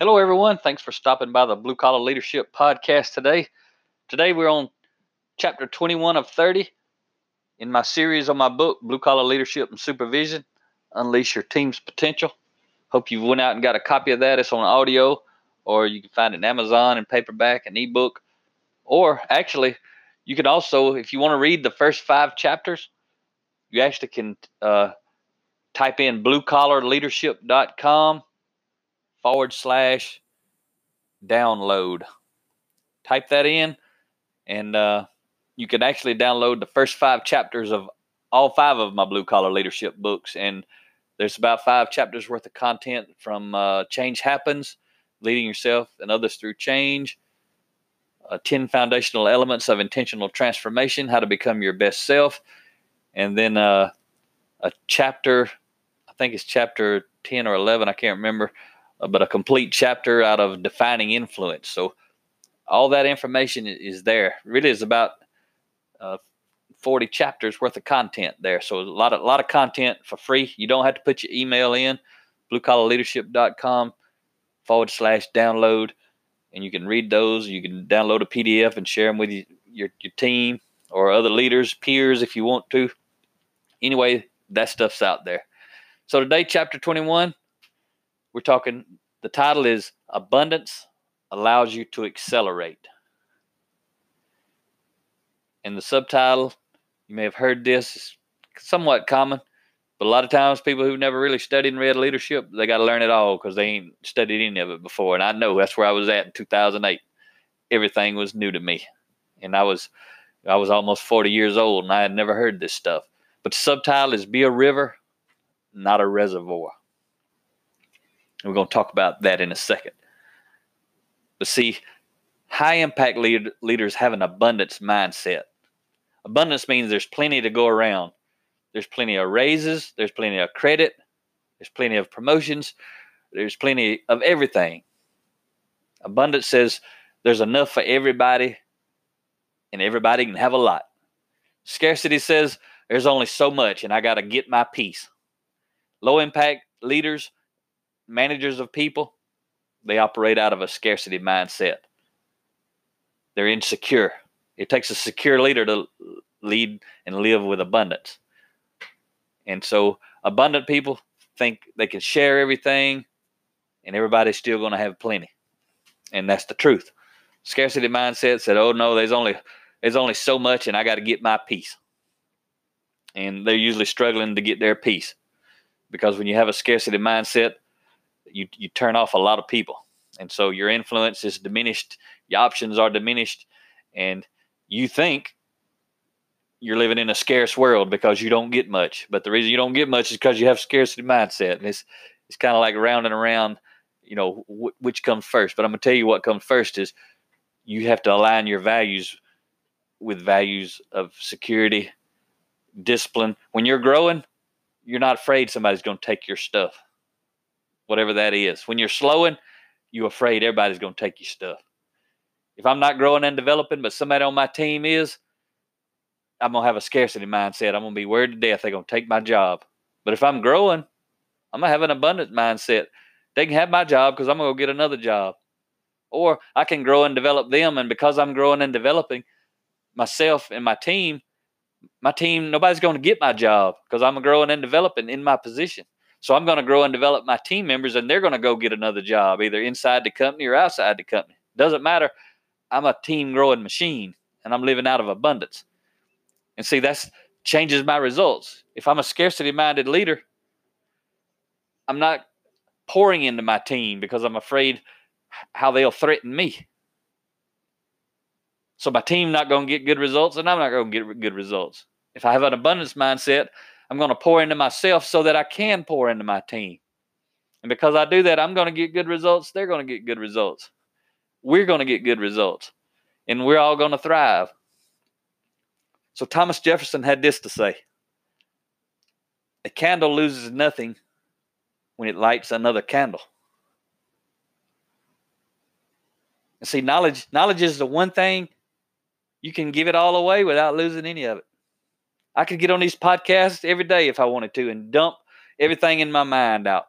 Hello, everyone. Thanks for stopping by the Blue Collar Leadership Podcast today. Today, we're on chapter 21 of 30 in my series on my book, Blue Collar Leadership and Supervision Unleash Your Team's Potential. Hope you went out and got a copy of that. It's on audio, or you can find it in Amazon and paperback and ebook. Or actually, you can also, if you want to read the first five chapters, you actually can uh, type in bluecollarleadership.com forward slash download. Type that in, and uh, you can actually download the first five chapters of all five of my blue collar leadership books. And there's about five chapters worth of content from uh, Change Happens, Leading Yourself and Others Through Change, uh, 10 Foundational Elements of Intentional Transformation, How to Become Your Best Self, and then uh, a chapter, I think it's chapter 10 or 11, I can't remember, but a complete chapter out of Defining Influence. So all that information is there. Really is about uh, 40 chapters worth of content there. So a lot of a lot of content for free. You don't have to put your email in bluecollarleadership.com forward slash download and you can read those. You can download a PDF and share them with you, your, your team or other leaders, peers if you want to. Anyway, that stuff's out there. So today, chapter 21, we're talking, the title is Abundance Allows You to Accelerate. And the subtitle, you may have heard this, is somewhat common, but a lot of times people who never really studied and read leadership, they got to learn it all because they ain't studied any of it before. And I know that's where I was at in 2008. Everything was new to me, and I was I was almost 40 years old, and I had never heard this stuff. But the subtitle is "Be a River, Not a Reservoir." We're going to talk about that in a second. But see, high impact lead, leaders have an abundance mindset. Abundance means there's plenty to go around. There's plenty of raises, there's plenty of credit, there's plenty of promotions, there's plenty of everything. Abundance says there's enough for everybody and everybody can have a lot. Scarcity says there's only so much and I got to get my piece. Low impact leaders, managers of people, they operate out of a scarcity mindset. They're insecure. It takes a secure leader to lead and live with abundance. And so abundant people think they can share everything and everybody's still going to have plenty. And that's the truth. Scarcity mindset said, "Oh no, there's only there's only so much and I got to get my piece." And they're usually struggling to get their piece. Because when you have a scarcity mindset, you you turn off a lot of people. And so your influence is diminished, your options are diminished, and you think you're living in a scarce world because you don't get much. But the reason you don't get much is because you have scarcity mindset, and it's it's kind of like round and around. You know which comes first. But I'm gonna tell you what comes first is you have to align your values with values of security, discipline. When you're growing, you're not afraid somebody's gonna take your stuff, whatever that is. When you're slowing, you're afraid everybody's gonna take your stuff. If I'm not growing and developing, but somebody on my team is, I'm gonna have a scarcity mindset. I'm gonna be worried to death they're gonna take my job. But if I'm growing, I'm gonna have an abundant mindset. They can have my job because I'm gonna go get another job. Or I can grow and develop them, and because I'm growing and developing myself and my team, my team, nobody's gonna get my job because I'm growing and developing in my position. So I'm gonna grow and develop my team members, and they're gonna go get another job, either inside the company or outside the company. Doesn't matter. I'm a team growing machine, and I'm living out of abundance. And see, that's changes my results. If I'm a scarcity minded leader, I'm not pouring into my team because I'm afraid how they'll threaten me. So my team not going to get good results, and I'm not going to get good results. If I have an abundance mindset, I'm going to pour into myself so that I can pour into my team. And because I do that, I'm going to get good results. They're going to get good results. we're going to get good results and we're all going to thrive. So Thomas Jefferson had this to say A candle loses nothing when it lights another candle. And see, knowledge, knowledge is the one thing you can give it all away without losing any of it. I could get on these podcasts every day if I wanted to and dump everything in my mind out.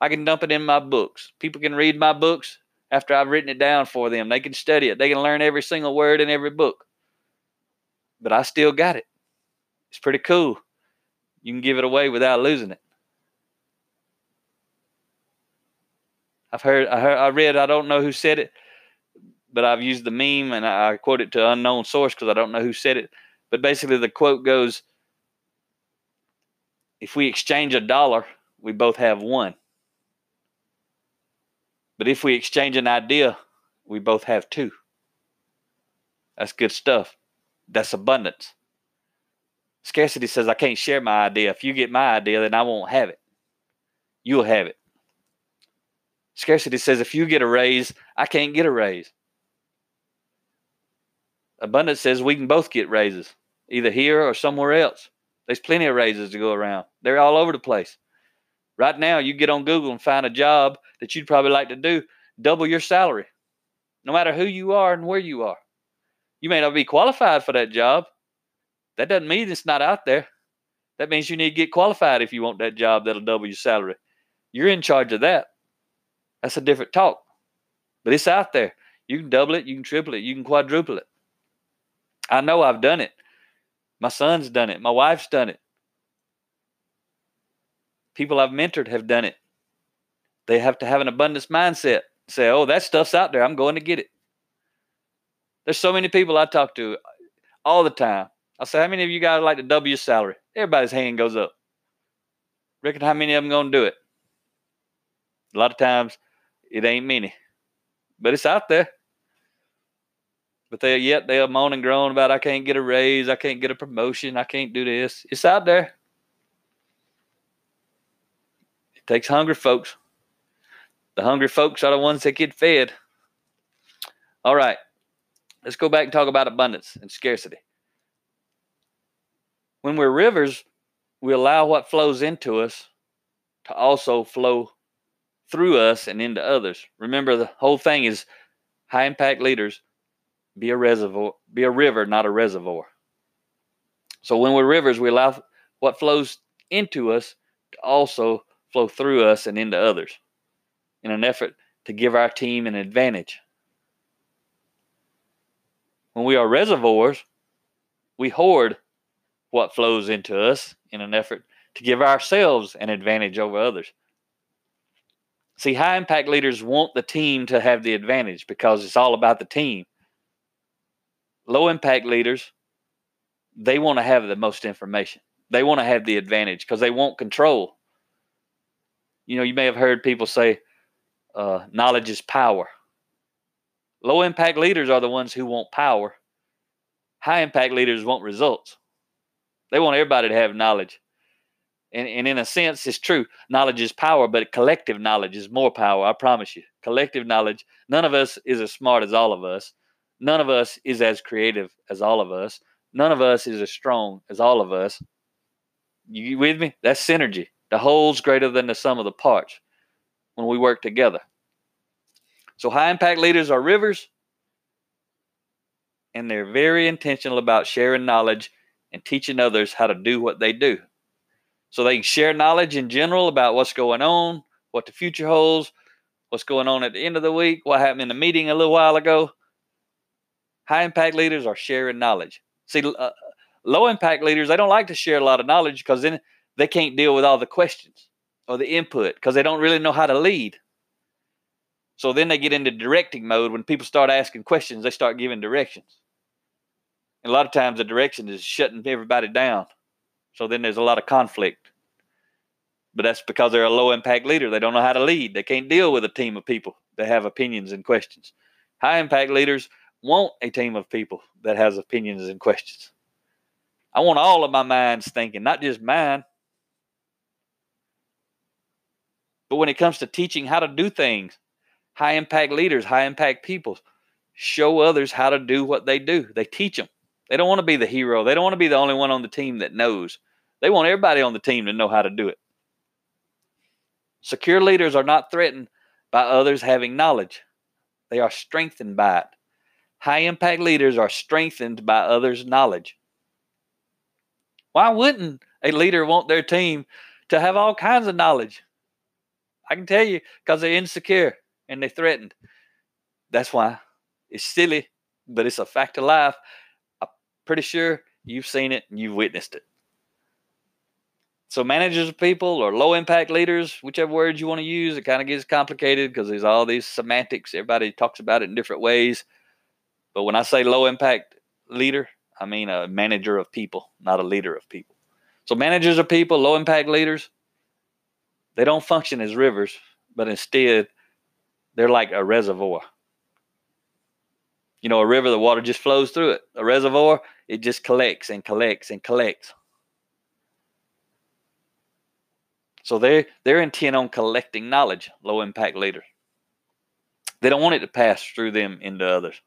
I can dump it in my books. People can read my books after I've written it down for them. They can study it. They can learn every single word in every book. But I still got it. It's pretty cool. You can give it away without losing it. I've heard I heard I read I don't know who said it, but I've used the meme and I quote it to unknown source because I don't know who said it. But basically the quote goes if we exchange a dollar, we both have one. But if we exchange an idea, we both have two. That's good stuff. That's abundance. Scarcity says, I can't share my idea. If you get my idea, then I won't have it. You'll have it. Scarcity says, if you get a raise, I can't get a raise. Abundance says we can both get raises, either here or somewhere else. There's plenty of raises to go around. They're all over the place. Right now, you get on Google and find a job that you'd probably like to do, double your salary, no matter who you are and where you are. You may not be qualified for that job. That doesn't mean it's not out there. That means you need to get qualified if you want that job that'll double your salary. You're in charge of that. That's a different talk. But it's out there. You can double it, you can triple it, you can quadruple it. I know I've done it. My son's done it. My wife's done it. People I've mentored have done it. They have to have an abundance mindset. Say, oh, that stuff's out there. I'm going to get it. There's so many people I talk to all the time. I say, how many of you guys like to double your salary? Everybody's hand goes up. Reckon how many of them going to do it? A lot of times, it ain't many, but it's out there. But they yet they are moan and groan about I can't get a raise, I can't get a promotion, I can't do this. It's out there. It takes hungry folks. The hungry folks are the ones that get fed. All right. Let's go back and talk about abundance and scarcity. When we're rivers, we allow what flows into us to also flow through us and into others. Remember, the whole thing is high impact leaders be a reservoir, be a river, not a reservoir. So when we're rivers, we allow what flows into us to also flow through us and into others in an effort to give our team an advantage. When we are reservoirs, we hoard what flows into us in an effort to give ourselves an advantage over others. See, high impact leaders want the team to have the advantage because it's all about the team. Low impact leaders, they want to have the most information. They want to have the advantage because they want control. You know, you may have heard people say, uh, knowledge is power. Low impact leaders are the ones who want power. High impact leaders want results. They want everybody to have knowledge and, and in a sense, it's true. Knowledge is power, but collective knowledge is more power. I promise you. Collective knowledge. None of us is as smart as all of us. None of us is as creative as all of us. None of us is as strong as all of us. You with me? That's synergy. The whole's greater than the sum of the parts when we work together. So, high impact leaders are rivers, and they're very intentional about sharing knowledge and teaching others how to do what they do so they share knowledge in general about what's going on, what the future holds, what's going on at the end of the week, what happened in the meeting a little while ago. High impact leaders are sharing knowledge. See, uh, low impact leaders, they don't like to share a lot of knowledge because then they can't deal with all the questions or the input because they don't really know how to lead. So then they get into directing mode. When people start asking questions, they start giving directions. And a lot of times the direction is shutting everybody down. So then there's a lot of conflict. But that's because they're a low impact leader. They don't know how to lead. They can't deal with a team of people that have opinions and questions. High impact leaders want a team of people that has opinions and questions. I want all of my minds thinking, not just mine. But when it comes to teaching how to do things, high impact leaders, high impact people show others how to do what they do. They teach them. They don't want to be the hero. They don't want to be the only one on the team that knows. They want everybody on the team to know how to do it. Secure leaders are not threatened by others having knowledge, they are strengthened by it. High impact leaders are strengthened by others' knowledge. Why wouldn't a leader want their team to have all kinds of knowledge? I can tell you because they're insecure and they're threatened. That's why. It's silly, but it's a fact of life. I'm pretty sure you've seen it and you've witnessed it. So, managers of people or low impact leaders, whichever words you want to use, it kind of gets complicated because there's all these semantics. Everybody talks about it in different ways. But when I say low impact leader, I mean a manager of people, not a leader of people. So, managers of people, low impact leaders, they don't function as rivers, but instead, they're like a reservoir. You know, a river, the water just flows through it. A reservoir, it just collects and collects and collects. So they're, they're intent on collecting knowledge, low impact leaders. They don't want it to pass through them into others.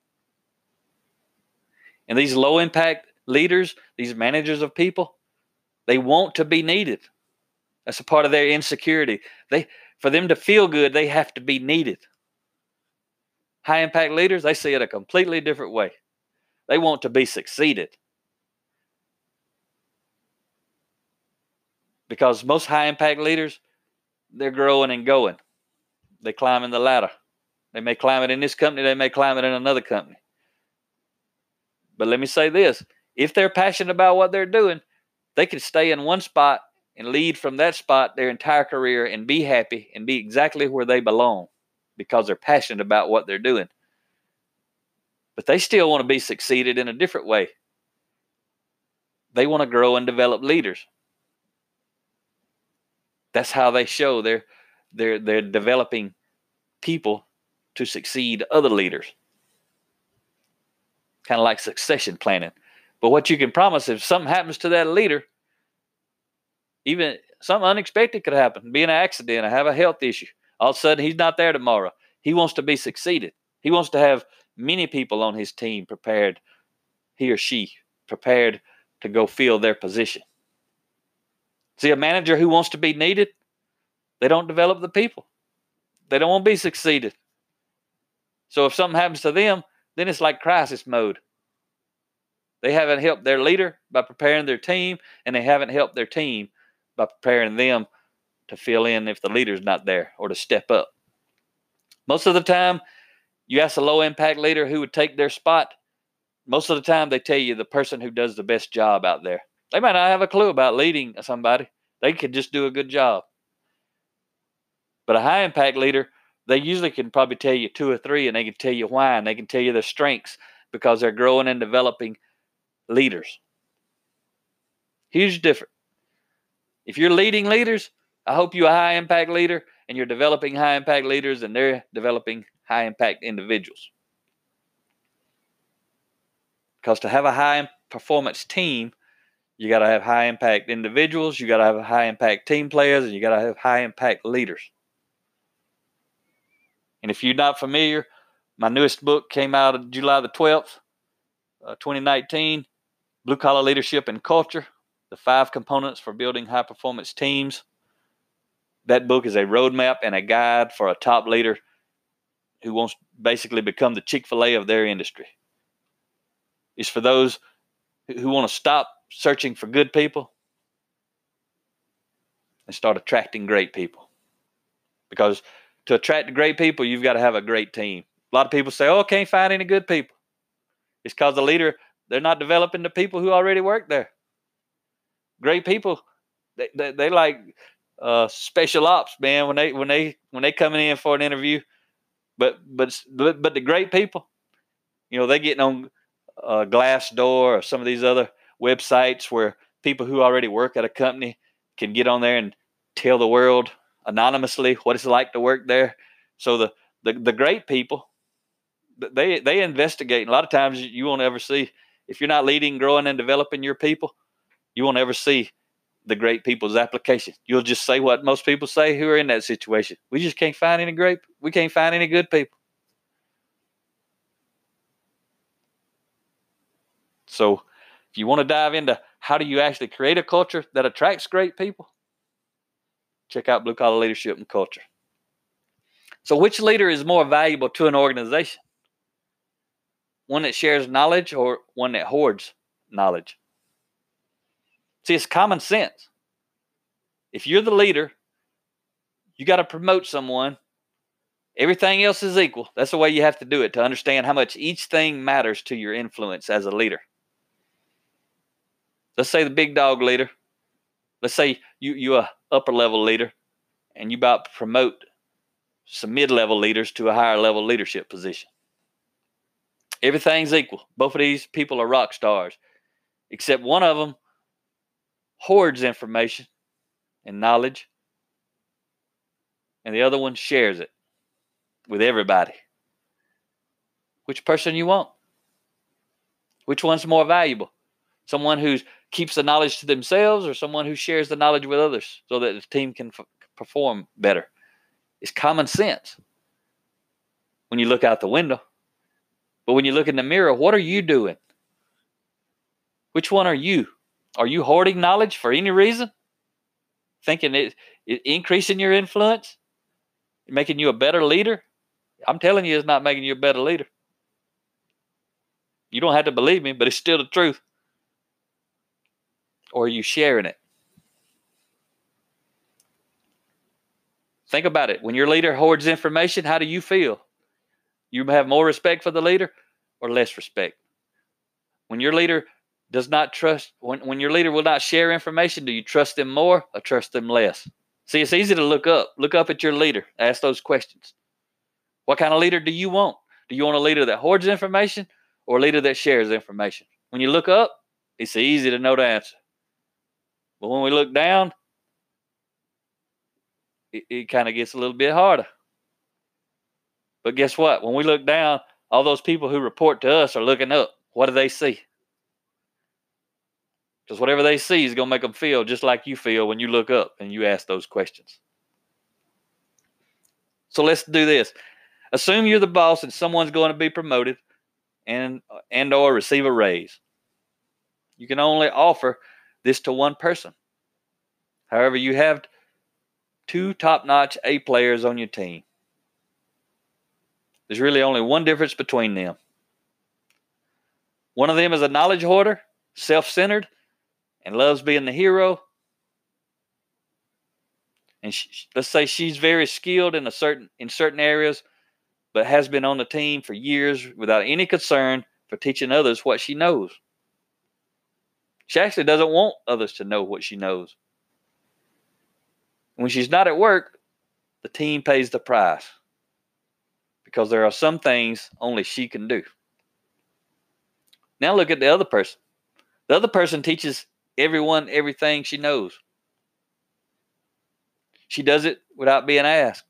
And these low impact leaders, these managers of people, they want to be needed. That's a part of their insecurity. They for them to feel good, they have to be needed. High impact leaders, they see it a completely different way. They want to be succeeded. Because most high impact leaders, they're growing and going. They climbing the ladder. They may climb it in this company, they may climb it in another company. But let me say this if they're passionate about what they're doing, they can stay in one spot and lead from that spot their entire career and be happy and be exactly where they belong because they're passionate about what they're doing. But they still want to be succeeded in a different way. They want to grow and develop leaders. That's how they show they're they're they're developing people to succeed other leaders. Kind of like succession planning. But what you can promise if something happens to that leader, even something unexpected could happen, be an accident, have a health issue. All of a sudden, he's not there tomorrow. He wants to be succeeded. He wants to have many people on his team prepared, he or she prepared to go fill their position. See, a manager who wants to be needed, they don't develop the people. They don't want to be succeeded. So if something happens to them, then it's like crisis mode. They haven't helped their leader by preparing their team, and they haven't helped their team by preparing them to fill in if the leader's not there or to step up. Most of the time, you ask a low impact leader who would take their spot. Most of the time, they tell you the person who does the best job out there. They might not have a clue about leading somebody, they could just do a good job. But a high impact leader, they usually can probably tell you two or three and they can tell you why and they can tell you their strengths because they're growing and developing leaders. Huge difference. If you're leading leaders, I hope you're a high impact leader and you're developing high impact leaders and they're developing high impact individuals. Because to have a high performance team, you got to have high impact individuals, you got to have high impact team players, and you got to have high impact leaders. And if you're not familiar, my newest book came out July the 12th, uh, 2019 Blue Collar Leadership and Culture The Five Components for Building High Performance Teams. That book is a roadmap and a guide for a top leader who wants basically become the Chick fil A of their industry. It's for those who want to stop searching for good people and start attracting great people. Because to attract great people, you've got to have a great team. A lot of people say, "Oh, I can't find any good people." It's because the leader they're not developing the people who already work there. Great people, they they, they like uh, special ops, man. When they when they when they coming in for an interview, but but but, but the great people, you know, they getting on uh, Glassdoor or some of these other websites where people who already work at a company can get on there and tell the world anonymously what it's like to work there. So the the, the great people, they they investigate. a lot of times you won't ever see if you're not leading, growing, and developing your people, you won't ever see the great people's application. You'll just say what most people say who are in that situation. We just can't find any great, we can't find any good people. So, if you want to dive into how do you actually create a culture that attracts great people, check out Blue Collar Leadership and Culture. So, which leader is more valuable to an organization? One that shares knowledge or one that hoards knowledge? See, it's common sense. If you're the leader, you got to promote someone. Everything else is equal. That's the way you have to do it to understand how much each thing matters to your influence as a leader. Let's say the big dog leader. Let's say you you a upper level leader, and you about to promote some mid level leaders to a higher level leadership position. Everything's equal. Both of these people are rock stars, except one of them hoards information and knowledge, and the other one shares it with everybody. Which person you want? Which one's more valuable? Someone who keeps the knowledge to themselves or someone who shares the knowledge with others so that the team can f- perform better? It's common sense when you look out the window. But when you look in the mirror, what are you doing? Which one are you? Are you hoarding knowledge for any reason? Thinking it, it increasing your influence? Making you a better leader? I'm telling you, it's not making you a better leader. You don't have to believe me, but it's still the truth. Or are you sharing it? Think about it. When your leader hoards information, how do you feel? You have more respect for the leader or less respect? When your leader does not trust, when, when your leader will not share information, do you trust them more or trust them less? See, it's easy to look up. Look up at your leader. Ask those questions. What kind of leader do you want? Do you want a leader that hoards information or a leader that shares information? When you look up, it's easy to know the answer. But when we look down, it, it kind of gets a little bit harder. But guess what? When we look down, all those people who report to us are looking up. What do they see? Because whatever they see is going to make them feel just like you feel when you look up and you ask those questions. So let's do this. Assume you're the boss and someone's going to be promoted and and or receive a raise. You can only offer this to one person. However, you have two top-notch A players on your team. There's really only one difference between them. One of them is a knowledge hoarder, self centered, and loves being the hero. And she, let's say she's very skilled in a certain in certain areas, but has been on the team for years without any concern for teaching others what she knows. She actually doesn't want others to know what she knows. When she's not at work, the team pays the price because there are some things only she can do. Now look at the other person. The other person teaches everyone everything she knows. She does it without being asked.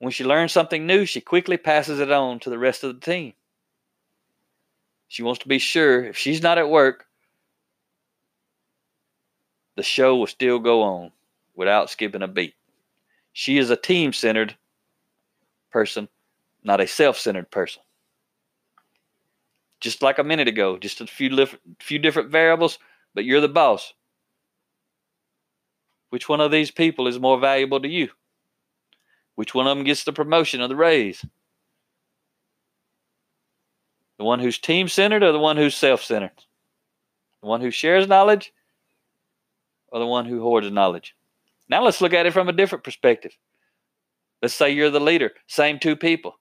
When she learns something new, she quickly passes it on to the rest of the team. She wants to be sure if she's not at work, the show will still go on without skipping a beat. She is a team centered person, not a self centered person. Just like a minute ago, just a few, li- few different variables, but you're the boss. Which one of these people is more valuable to you? Which one of them gets the promotion or the raise? The one who's team centered or the one who's self centered? The one who shares knowledge or the one who hoards knowledge? Now let's look at it from a different perspective. Let's say you're the leader, same two people.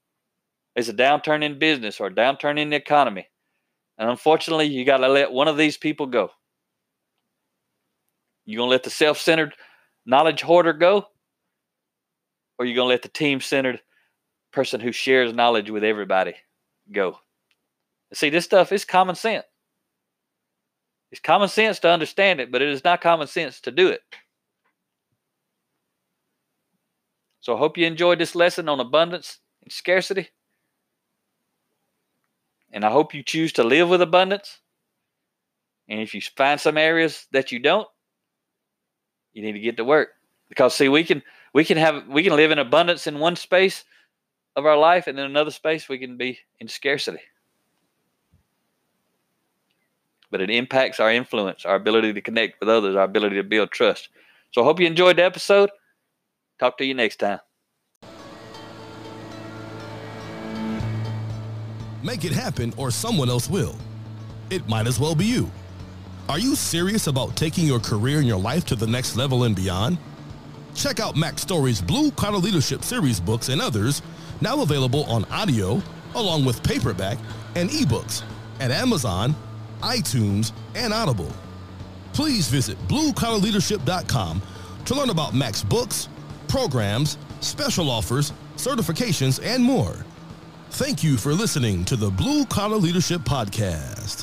There's a downturn in business or a downturn in the economy. And unfortunately, you got to let one of these people go. You going to let the self centered knowledge hoarder go? Or you going to let the team centered person who shares knowledge with everybody go? See, this stuff is common sense. It's common sense to understand it, but it is not common sense to do it. So I hope you enjoyed this lesson on abundance and scarcity. And I hope you choose to live with abundance. And if you find some areas that you don't, you need to get to work because see we can we can have we can live in abundance in one space of our life and in another space we can be in scarcity but it impacts our influence our ability to connect with others our ability to build trust so i hope you enjoyed the episode talk to you next time Make it happen or someone else will. It might as well be you. Are you serious about taking your career and your life to the next level and beyond? Check out Mack Story's Blue Collar Leadership series books and others, now available on audio, along with paperback and ebooks at Amazon, iTunes, and Audible. Please visit bluecollarleadership.com to learn about Mack's books, programs, special offers, certifications, and more. Thank you for listening to the Blue Collar Leadership Podcast.